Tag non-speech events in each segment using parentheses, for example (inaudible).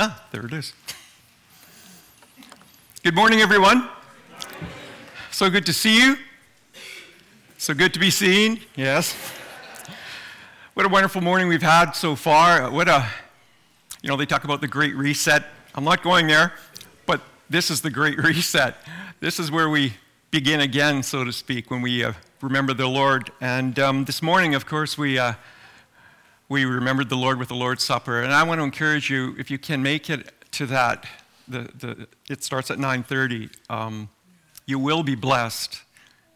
Ah, there it is. Good morning, everyone. So good to see you. So good to be seen. Yes. What a wonderful morning we've had so far. What a, you know, they talk about the great reset. I'm not going there, but this is the great (laughs) reset. This is where we begin again, so to speak, when we uh, remember the Lord. And um, this morning, of course, we. Uh, we remembered the Lord with the Lord's Supper. And I want to encourage you, if you can make it to that, the, the, it starts at 9.30. Um, you will be blessed.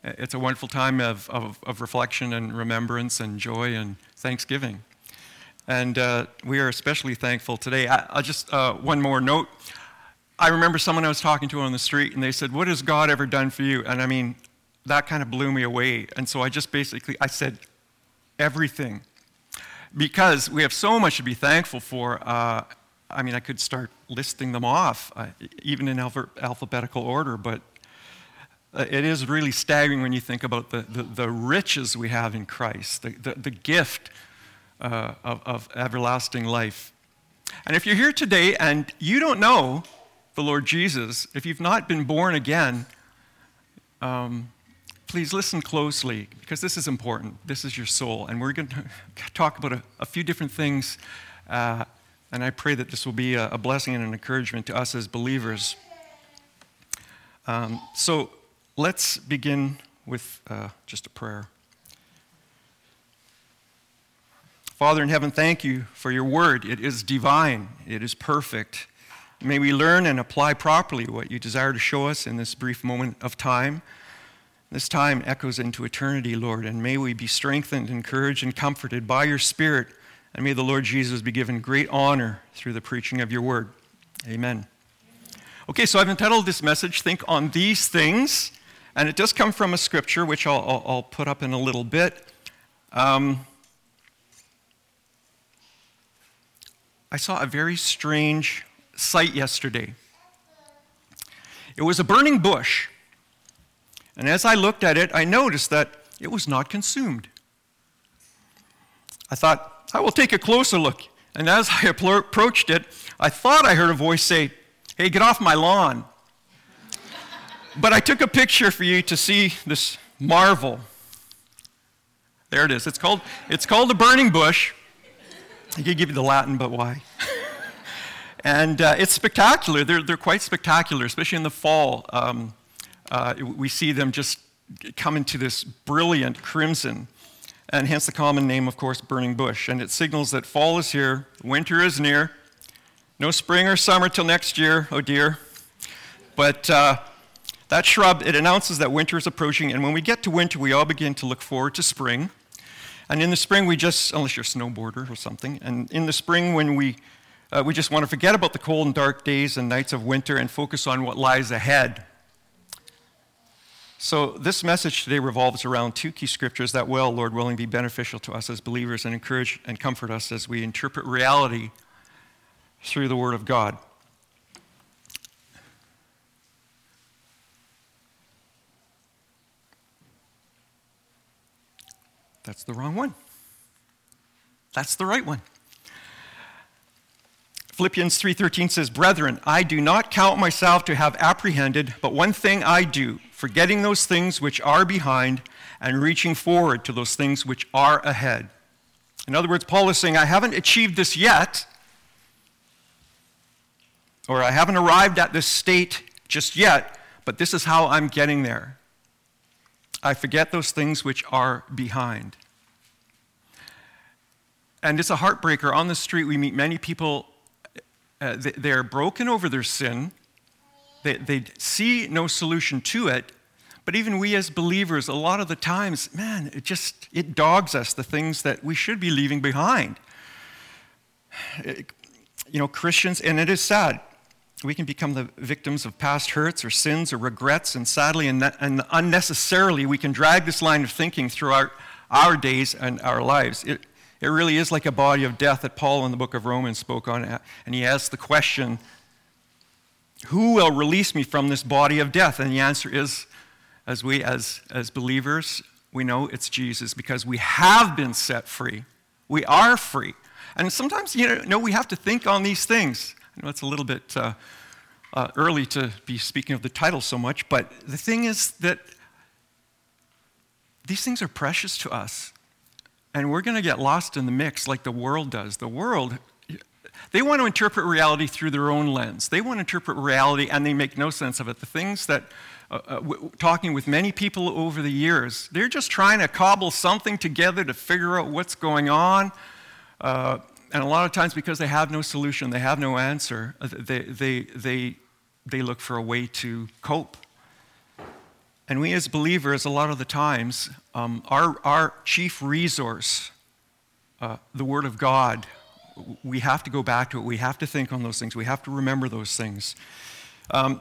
It's a wonderful time of, of, of, reflection and remembrance and joy and thanksgiving. And uh, we are especially thankful today. I, I just, uh, one more note. I remember someone I was talking to on the street, and they said, what has God ever done for you? And I mean, that kind of blew me away. And so I just basically, I said, everything because we have so much to be thankful for. Uh, I mean, I could start listing them off, uh, even in alpha- alphabetical order, but uh, it is really staggering when you think about the, the, the riches we have in Christ, the, the, the gift uh, of, of everlasting life. And if you're here today and you don't know the Lord Jesus, if you've not been born again, um, please listen closely because this is important. This is your soul. And we're going (laughs) to talk about a, a few different things. Uh, and I pray that this will be a, a, blessing and an encouragement to us as believers. Um, so let's begin with uh, just a prayer. Father in heaven, thank you for your word. It is divine, it is perfect. May we learn and apply properly what you desire to show us in this brief moment of time. This time echoes into eternity, Lord, and may we be strengthened, encouraged, and comforted by your Spirit, and may the Lord Jesus be given great honor through the preaching of your word. Amen. Okay, so I've entitled this message, Think on These Things, and it does come from a scripture, which I'll, I'll, I'll put up in a little bit. Um, I saw a very strange sight yesterday. It was a burning bush and as I looked at it, I noticed that it was not consumed. I thought, I will take a closer look. And as I (laughs) approached it, I thought I heard a voice say, Hey, get off my lawn. but I took a picture for you to see this marvel. There it is. It's called, it's called a burning bush. I could give you the Latin, but why? (laughs) and uh, it's spectacular. They're, they're quite spectacular, especially in the fall. Um, uh, we see them just come into this brilliant crimson. And hence the common name, of course, burning bush. And it signals that fall is here, winter is near. No spring or summer till next year, oh dear. But uh, that shrub, it announces that winter is approaching. And when we get to winter, we all begin to look forward to spring. And in the spring, we just, unless you're a snowboarder or something, and in the spring, when we, uh, we just want to forget about the cold and dark days and nights of winter and focus on what lies ahead. So, this message today revolves around two key scriptures that will, Lord willing, be beneficial to us as believers and encourage and comfort us as we interpret reality through the Word of God. That's the wrong one. That's the right one. Philippians 3:13 says, "Brethren, I do not count myself to have apprehended, but one thing I do, forgetting those things which are behind and reaching forward to those things which are ahead." In other words, Paul is saying, I haven't achieved this yet, or I haven't arrived at this state just yet, but this is how I'm getting there. I forget those things which are behind. And it's a heartbreaker. On the street, we meet many people uh, they, they're broken over their sin. They, they see no solution to it. But even we as believers, a lot of the times, man, it just, it dogs us, the things that we should be leaving behind. It, you know, Christians, and it is sad, we can become the victims of past hurts or sins or regrets, and sadly and, and unnecessarily, we can drag this line of thinking through our, our days and our lives. It, it really is like a body of death that Paul in the book of Romans spoke on. And he asked the question, Who will release me from this body of death? And the answer is, as we, as, as believers, we know it's Jesus because we have been set free. We are free. And sometimes, you know, we have to think on these things. I know it's a little bit uh, uh, early to be speaking of the title so much, but the thing is that these things are precious to us. And we're going to get lost in the mix like the world does. The world, they want to interpret reality through their own lens. They want to interpret reality and they make no sense of it. The things that, uh, uh, w- talking with many people over the years, they're just trying to cobble something together to figure out what's going on. Uh, and a lot of times, because they have no solution, they have no answer, uh, they, they, they, they look for a way to cope. And we as believers, a lot of the times, um, our, our chief resource, uh, the Word of God, we have to go back to it. We have to think on those things. We have to remember those things. Um,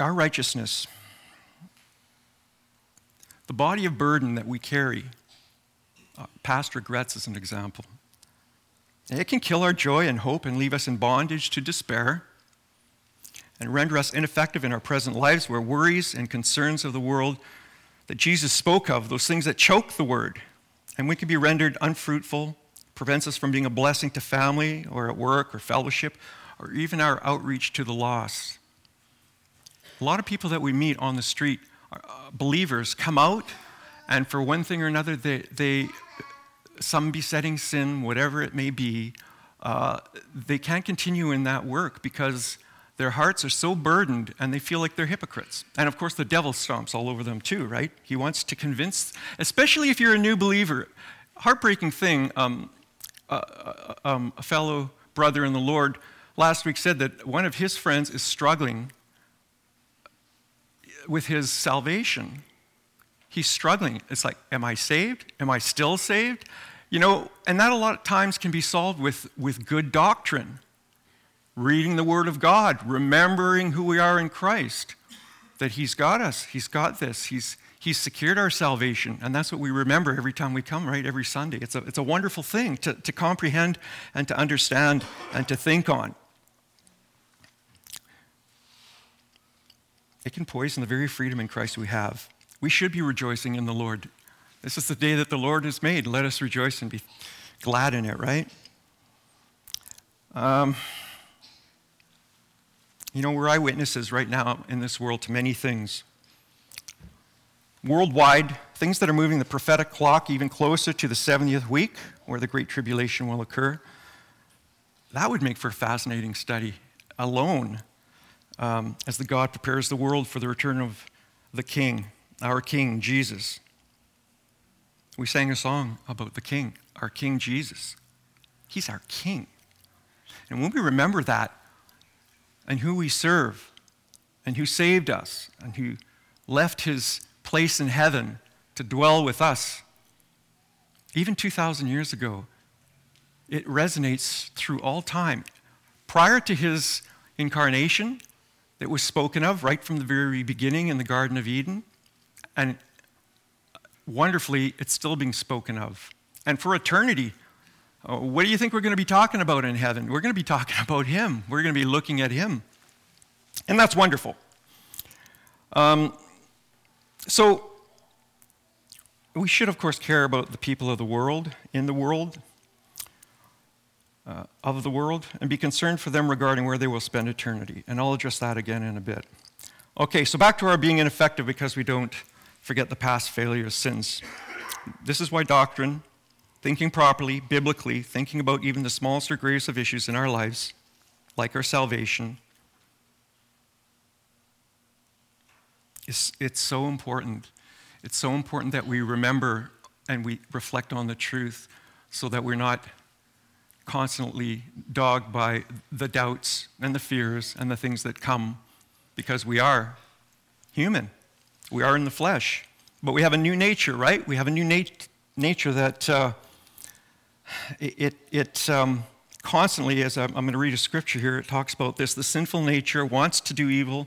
our righteousness, the body of burden that we carry, uh, past regrets as an example. It can kill our joy and hope and leave us in bondage to despair and render us ineffective in our present lives where worries and concerns of the world that Jesus spoke of, those things that choke the word, and we can be rendered unfruitful, prevents us from being a blessing to family or at work or fellowship or even our outreach to the lost. A lot of people that we meet on the street, uh, believers, come out, and for one thing or another, they, they some besetting sin, whatever it may be, uh, they can't continue in that work because their hearts are so burdened and they feel like they're hypocrites. And of course, the devil stomps all over them too, right? He wants to convince, especially if you're a new believer. Heartbreaking thing, um, uh, uh, um, a fellow brother in the Lord last week said that one of his friends is struggling with his salvation. He's struggling. It's like, am I saved? Am I still saved? You know, and that a lot of times can be solved with, with good doctrine reading the Word of God, remembering who we are in Christ, that He's got us, He's got this, He's, he's secured our salvation. And that's what we remember every time we come, right? Every Sunday. It's a, it's a wonderful thing to, to comprehend and to understand and to think on. It can poison the very freedom in Christ we have. We should be rejoicing in the Lord. This is the day that the Lord has made. Let us rejoice and be glad in it, right? Um, you know, we're eyewitnesses right now in this world to many things. Worldwide, things that are moving the prophetic clock even closer to the 70th week, where the Great Tribulation will occur. That would make for a fascinating study alone um, as the God prepares the world for the return of the King, our King, Jesus. We sang a song about the King, our King Jesus. He's our King. And when we remember that, and who we serve and who saved us and who left his place in heaven to dwell with us. Even 2,000 years ago, it resonates through all time. Prior to his incarnation, it was spoken of right from the very beginning in the Garden of Eden, and wonderfully, it's still being spoken of. And for eternity, uh, what do you think we're going to be talking about in heaven? We're going to be talking (laughs) about Him. We're going to be looking at Him. And that's wonderful. Um, so, we should, of course, care about the people of the world, in the world, uh, of the world, and be concerned for them regarding where they will spend eternity. And I'll address that again in a bit. Okay, so back to our being ineffective because we don't forget the past failures, sins. This is why doctrine thinking properly, biblically, thinking about even the smallest or greatest of issues in our lives, like our salvation, is, it's so important. It's so important that we remember and we reflect on the truth so that we're not constantly dogged by the doubts and the fears and the things that come because we are human. We are in the flesh. But we have a new nature, right? We have a new nat- nature that uh, it, it um, constantly, as I'm, I'm going to read a scripture here, it talks about this. The sinful nature wants to do evil,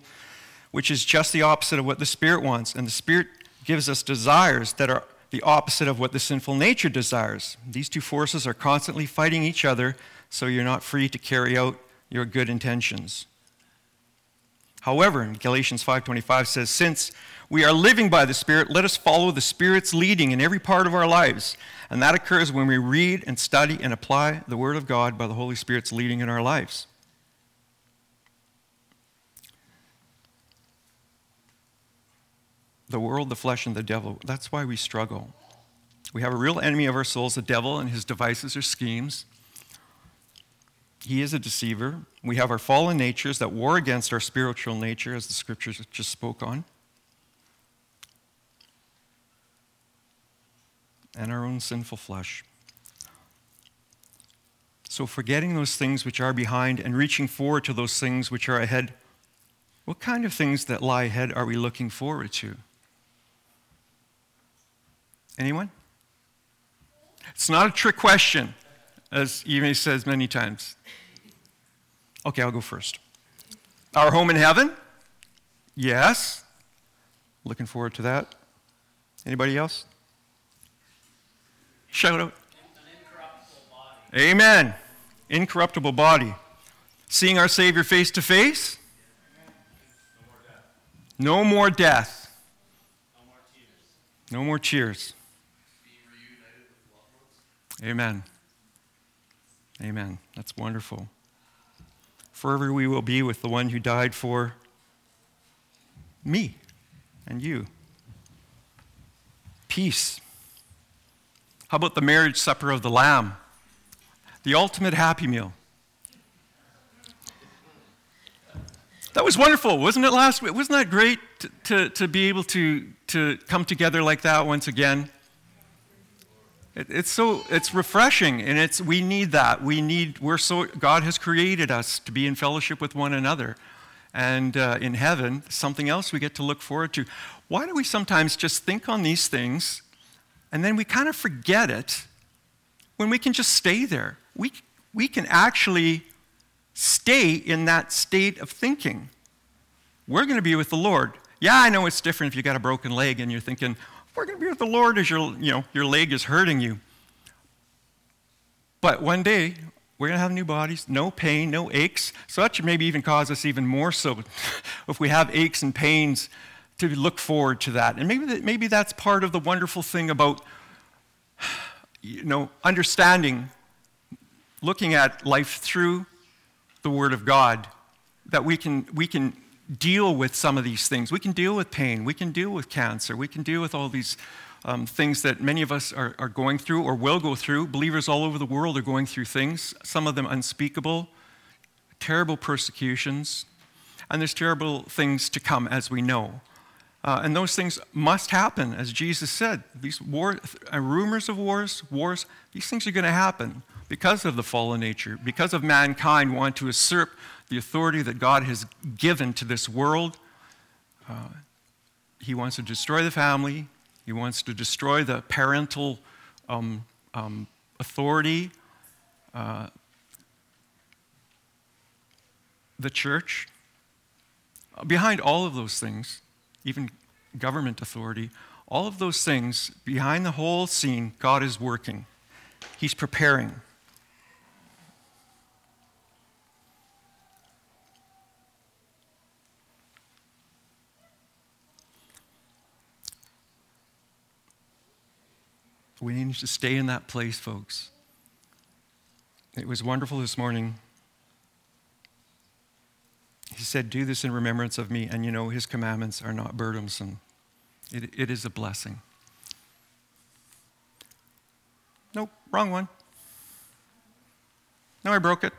which is just the opposite of what the Spirit wants. And the Spirit gives us desires that are the opposite of what the sinful nature desires. These two forces are constantly fighting each other, so you're not free to carry out your good intentions. However, in Galatians 5:25 says, "Since we are living by the Spirit, let us follow the Spirit's leading in every part of our lives." And that occurs when we read and study and apply the Word of God by the Holy Spirit's leading in our lives. The world, the flesh, and the devil. That's why we struggle. We have a real enemy of our souls, the devil, and his devices or schemes. He is a deceiver. We have our fallen natures that war against our spiritual nature, as the scriptures just spoke on. And our own sinful flesh. So, forgetting those things which are behind and reaching forward to those things which are ahead, what kind of things that lie ahead are we looking forward to? Anyone? It's not a trick question, as Eve says many times. Okay, I'll go first. Our home in heaven? Yes. Looking forward to that. Anybody else? Shout out. Amen. Incorruptible body. Seeing our Savior face to face? No more death. No more tears. Amen. Amen. That's wonderful. Forever we will be with the one who died for me and you. Peace. How about the marriage supper of the Lamb? The ultimate happy meal. That was wonderful, wasn't it last week? Wasn't that great to, to, to be able to, to come together like that once again? It, it's so it's refreshing, and it's we need that. We need we're so God has created us to be in fellowship with one another, and uh, in heaven something else we get to look forward to. Why do we sometimes just think on these things, and then we kind of forget it when we can just stay there? We we can actually stay in that state of thinking. We're going to be with the Lord. Yeah, I know it's different if you got a broken leg and you're thinking, we're going to be with the Lord as your, you know, your leg is hurting you. But one day, we're going to have new bodies, no pain, no aches. So that should maybe even cause us even more so (laughs) if we have aches and pains to look forward to that. And maybe, that, maybe that's part of the wonderful thing about you know, understanding, looking at life through the Word of God, that we can, we can deal with some of these things. We can deal with pain. We can deal with cancer. We can deal with all these um, things that many of us are, are going through or will go through. Believers all over the world are going through things, some of them unspeakable, terrible persecutions, and there's terrible things to come, as we know. Uh, and those things must happen, as Jesus said. These war, uh, rumors of wars, wars, these things are going to happen because of the fallen nature, because of mankind wanting to usurp the authority that God has given to this world. Uh, he wants to destroy the family, he wants to destroy the parental um, um, authority, uh, the church. Behind all of those things, even government authority, all of those things, behind the whole scene, God is working. He's preparing. We need to stay in that place, folks. It was wonderful this morning. He said, Do this in remembrance of me. And you know, his commandments are not burdensome, it, it is a blessing. Nope, wrong one. No, I broke it.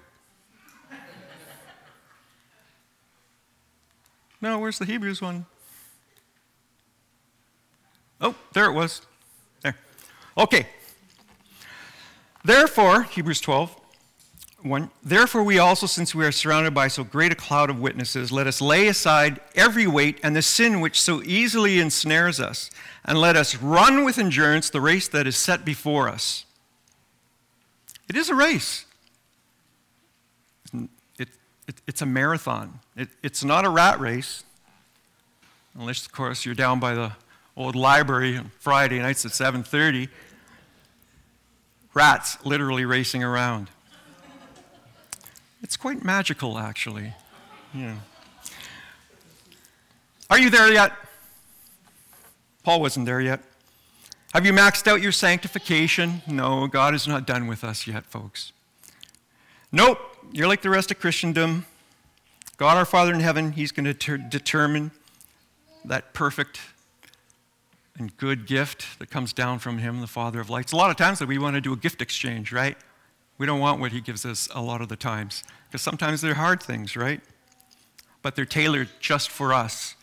No, where's the Hebrews one? Oh, there it was. Okay. Therefore, Hebrews 12, 1, therefore we also, since we are surrounded by so great a cloud of witnesses, let us lay aside every weight and the sin which so easily ensnares us, and let us run with endurance the race that is set before us. It is a race. It, it, it's a marathon. It, it's not a rat race, unless, of course, you're down by the old library on Friday nights at 7:30 rats literally racing around. It's quite magical, actually. Yeah. Are you there yet? Paul wasn't there yet. Have you maxed out your sanctification? No, God is not done with us yet, folks. Nope, you're like the rest of Christendom. God our Father in heaven, He's going to ter- determine that perfect and good gift that comes down from Him, the Father of lights. A lot of times that we want to do a gift exchange, right? We don't want what He gives us a lot of the times because sometimes they're hard things, right? But they're tailored just for us.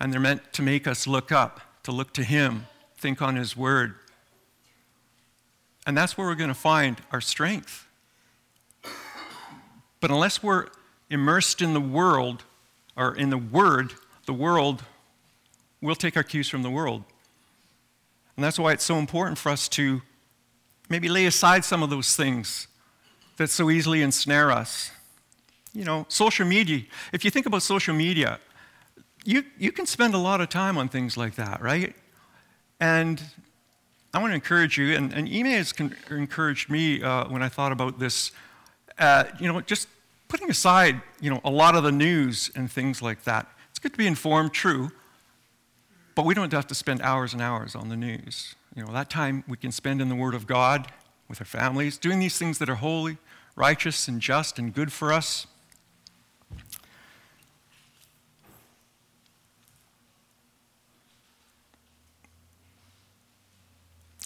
And they're meant to make us look up, to look to Him, think on His Word. And that's where we're going to find our strength. But unless we're immersed in the world, or in the Word, the world will take our cues from the world. And that's why it's so important for us to maybe lay aside some of those things that so easily ensnare us. You know, social media, if you think about social media, you, you can spend a lot of time on things like that, right? And I want to encourage you, and, and Ime has con- encouraged me uh, when I thought about this, uh, you know, just putting aside, you know, a lot of the news and things like that. It's good to be informed, true, but we don't have to spend hours and hours on the news. You know, that time we can spend in the Word of God with our families, doing these things that are holy, righteous, and just and good for us.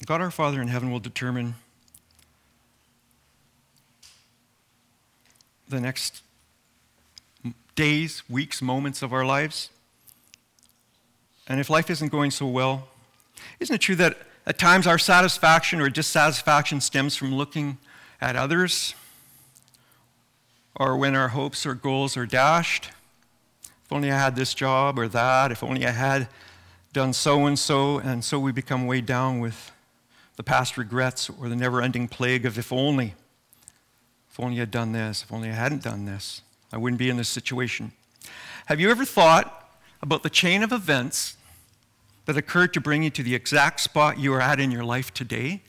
God our Father in heaven will determine the next days, weeks, moments of our lives. And if life isn't going so well, isn't it true that at times our satisfaction or dissatisfaction stems from looking at others? Or when our hopes or goals are dashed? If only I had this job or that, if only I had done so and so, and so we become weighed down with the past regrets or the never ending plague of if only. If only I had done this, if only I hadn't done this, I wouldn't be in this situation. Have you ever thought about the chain of events that occurred to bring you to the exact spot you are at in your life today?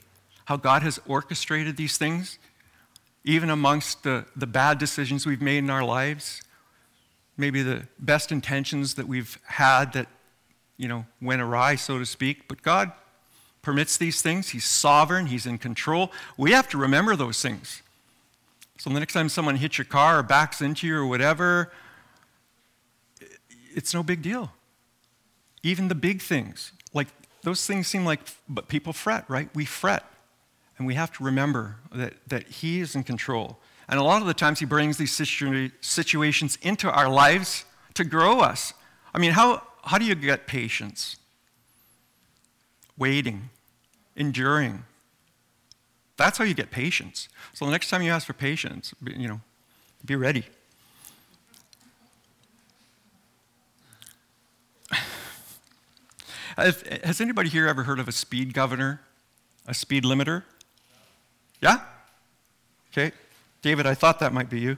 How God has orchestrated these things, even amongst the, the bad decisions we've made in our lives, maybe the best intentions that we've had that, you know, went awry, so to speak. But God permits these things. He's sovereign, He's in control. We have to remember those things. So the next time someone hits your car or backs into you or whatever, it's no big deal. Even the big things, like those things seem like, but people fret, right? We fret. And we have to remember that, that He is in control. And a lot of the times He brings these situ- situations into our lives to grow us. I mean, how, how do you get patience? Waiting, enduring, that's how you get patience. So the next time you ask for patience, you know, be ready. Has anybody here ever heard of a speed governor, a speed limiter? Yeah? Okay. David, I thought that might be you.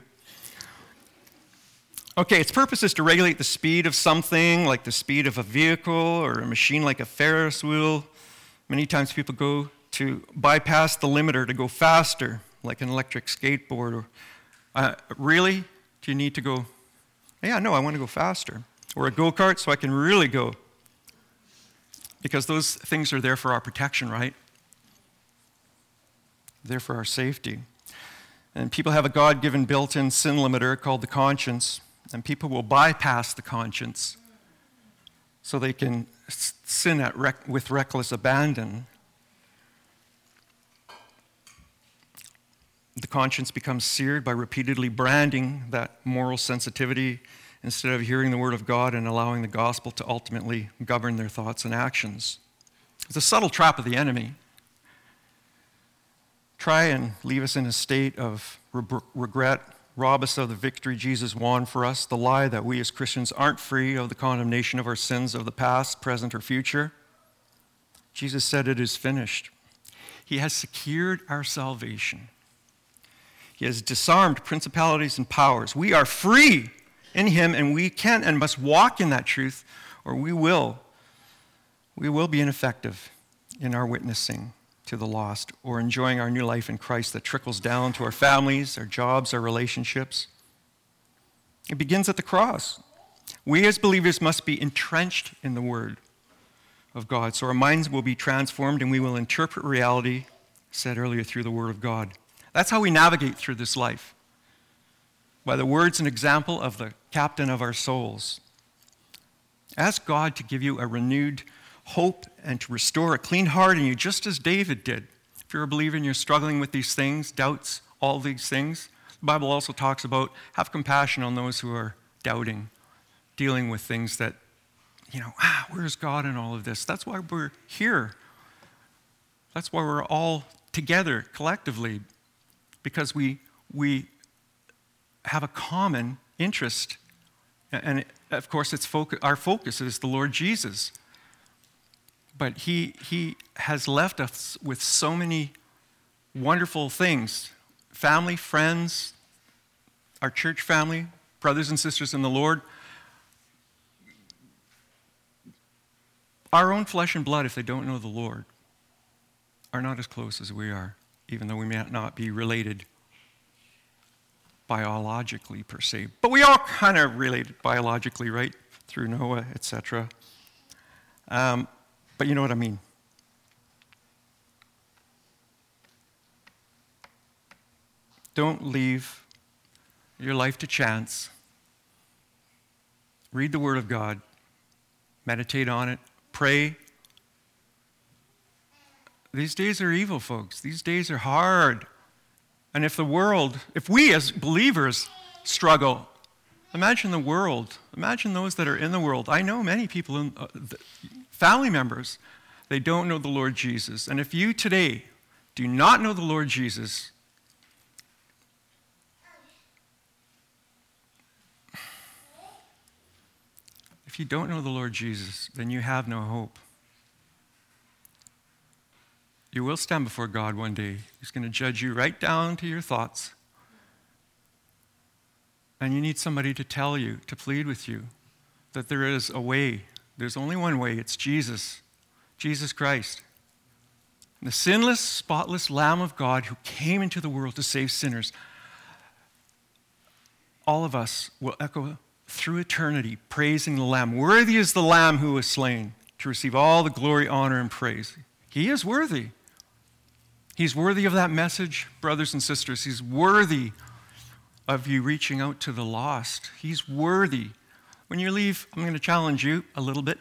Okay, its purpose is to regulate the speed of something, like the speed of a vehicle or a machine like a Ferris wheel. Many times people go to bypass the limiter to go faster, like an electric skateboard. Or, uh, really? Do you need to go? Yeah, no, I want to go faster. Or a go kart so I can really go. Because those things are there for our protection, right? There for our safety. And people have a God given built in sin limiter called the conscience. And people will bypass the conscience so they can sin rec- with reckless abandon the conscience becomes seared by repeatedly branding that moral sensitivity instead of hearing the word of God and allowing the gospel to ultimately govern their thoughts and actions. It's a subtle trap of the enemy. Try and leave us in a state of re- regret, rob us of the victory Jesus won for us, the lie that we as Christians aren't free of the condemnation of our sins of the past, present, or future. Jesus said, It is finished. He has secured our salvation. He has disarmed principalities and powers. We are free in Him, and we can and must walk in that truth, or we will. We will be ineffective in our witnessing to the lost or enjoying our new life in Christ that trickles down to our families, our jobs, our relationships. It begins at the cross. We as believers must be entrenched in the Word of God. So our minds will be transformed and we will interpret reality, said earlier, through the Word of God. That's how we navigate through this life by the words and example of the captain of our souls. Ask God to give you a renewed hope and to restore a clean heart in you, just as David did. If you're a believer and you're struggling with these things, doubts, all these things, the Bible also talks about have compassion on those who are doubting, dealing with things that, you know, ah, where's God in all of this? That's why we're here. That's why we're all together collectively, because we, we have a common interest. And of course, it's our focus is the Lord Jesus. But he, he has left us with so many wonderful things family, friends, our church family, brothers and sisters in the Lord. Our own flesh and blood, if they don't know the Lord, are not as close as we are, even though we may not be related biologically per se. But we all kind of related biologically, right? Through Noah, etc. Um, but you know what I mean. Don't leave your life to chance. Read the Word of God, meditate on it, pray. These days are evil, folks. These days are hard. And if the world, if we as believers struggle, imagine the world. Imagine those that are in the world. I know many people, in, uh, family members, they don't know the Lord Jesus. And if you today do not know the Lord Jesus, if you don't know the Lord Jesus, then you have no hope. You will stand before God one day. He's going to judge you right down to your thoughts. And you need somebody to tell you, to plead with you, that there is a way. There's only one way it's Jesus, Jesus Christ. The sinless, spotless Lamb of God who came into the world to save sinners. All of us will echo through eternity praising the Lamb. Worthy is the Lamb who was slain to receive all the glory, honor, and praise. He is worthy. He's worthy of that message, brothers and sisters. He's worthy of you reaching out to the lost. He's worthy. When you leave, I'm going to challenge you a little bit.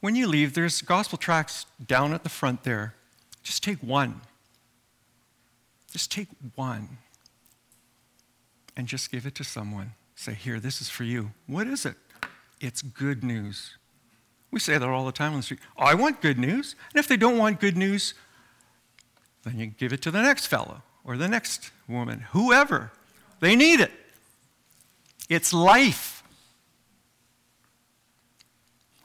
When you leave, there's gospel tracts down at the front there. Just take one. Just take one and just give it to someone. Say, Here, this is for you. What is it? It's good news. We say that all the time on the street. I want good news. And if they don't want good news, then you give it to the next fellow or the next woman, whoever. They need it. It's life.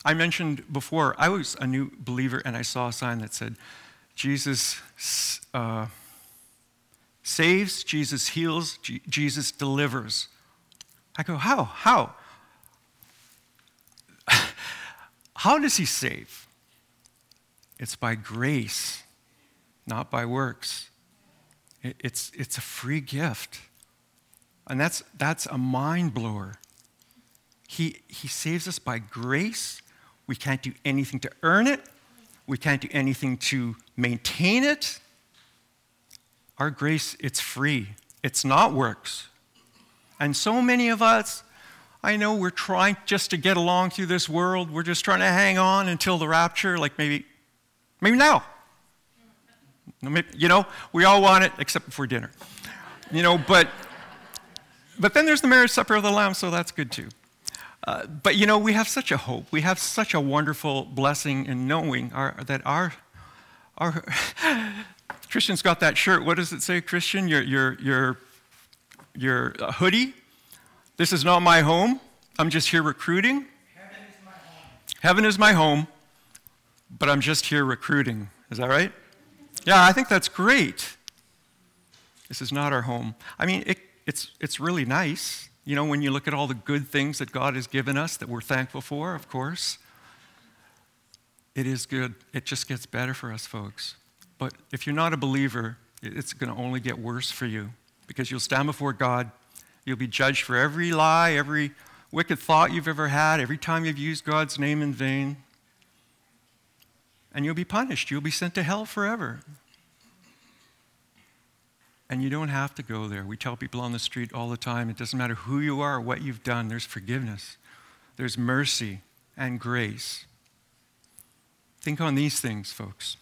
I mentioned before, I was a new believer and I saw a sign that said, Jesus uh, saves, Jesus heals, G- Jesus delivers. I go, how? How? (laughs) How does he save? It's by grace not by works. It's, it's a free gift. And that's, that's a mind blower. He, he saves us by grace. We can't do anything to earn it, we can't do anything to maintain it. Our grace, it's free, it's not works. And so many of us, I know we're trying just to get along through this world. We're just trying to hang on until the rapture, like maybe, maybe now. You know, we all want it except before dinner. You know, but but then there's the marriage supper of the Lamb, so that's good too. Uh, but you know, we have such a hope. We have such a wonderful blessing in knowing our, that our our (laughs) Christian's got that shirt. What does it say, Christian? Your your your your hoodie. This is not my home. I'm just here recruiting. Heaven is my home. Heaven is my home, but I'm just here recruiting. Is that right? Yeah, I think that's great. This is not our home. I mean, it, it's, it's really nice, you know, when you look at all the good things that God has given us that we're thankful for, of course. It is good. It just gets better for us, folks. But if you're not a believer, it's going to only get worse for you because you'll stand before God. You'll be judged for every lie, every wicked thought you've ever had, every time you've used God's name in vain. And you'll be punished. You'll be sent to hell forever. And you don't have to go there. We tell people on the street all the time it doesn't matter who you are what you've done, there's forgiveness, there's mercy and grace. Think on these things, folks.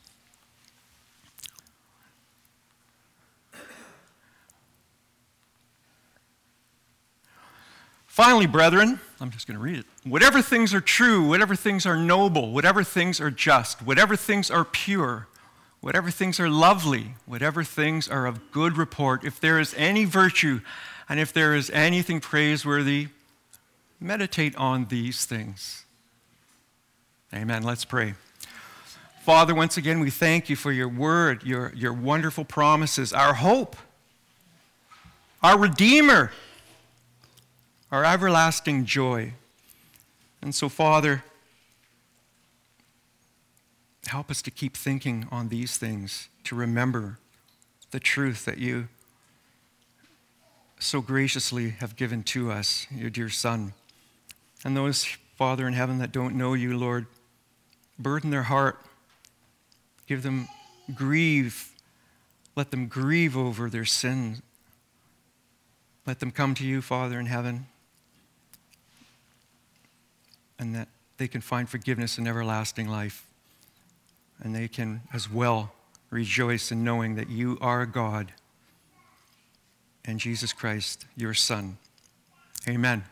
Finally, brethren, I'm just going to read it. Whatever things are true, whatever things are noble, whatever things are just, whatever things are pure, whatever things are lovely, whatever things are of good report, if there is any virtue and if there is anything praiseworthy, meditate on these things. Amen. Let's pray. Father, once again, we thank you for your word, your, your wonderful promises, our hope, our Redeemer our everlasting joy. And so, Father, help us to keep thinking on these things, to remember the truth that you so graciously have given to us, your dear Son. And those, Father in heaven, that don't know you, Lord, burden their heart, give them grieve, let them grieve over their sin. Let them come to you, Father in heaven, and that they can find forgiveness and everlasting life. And they can as well rejoice in knowing that you are God and Jesus Christ, your Son. Amen.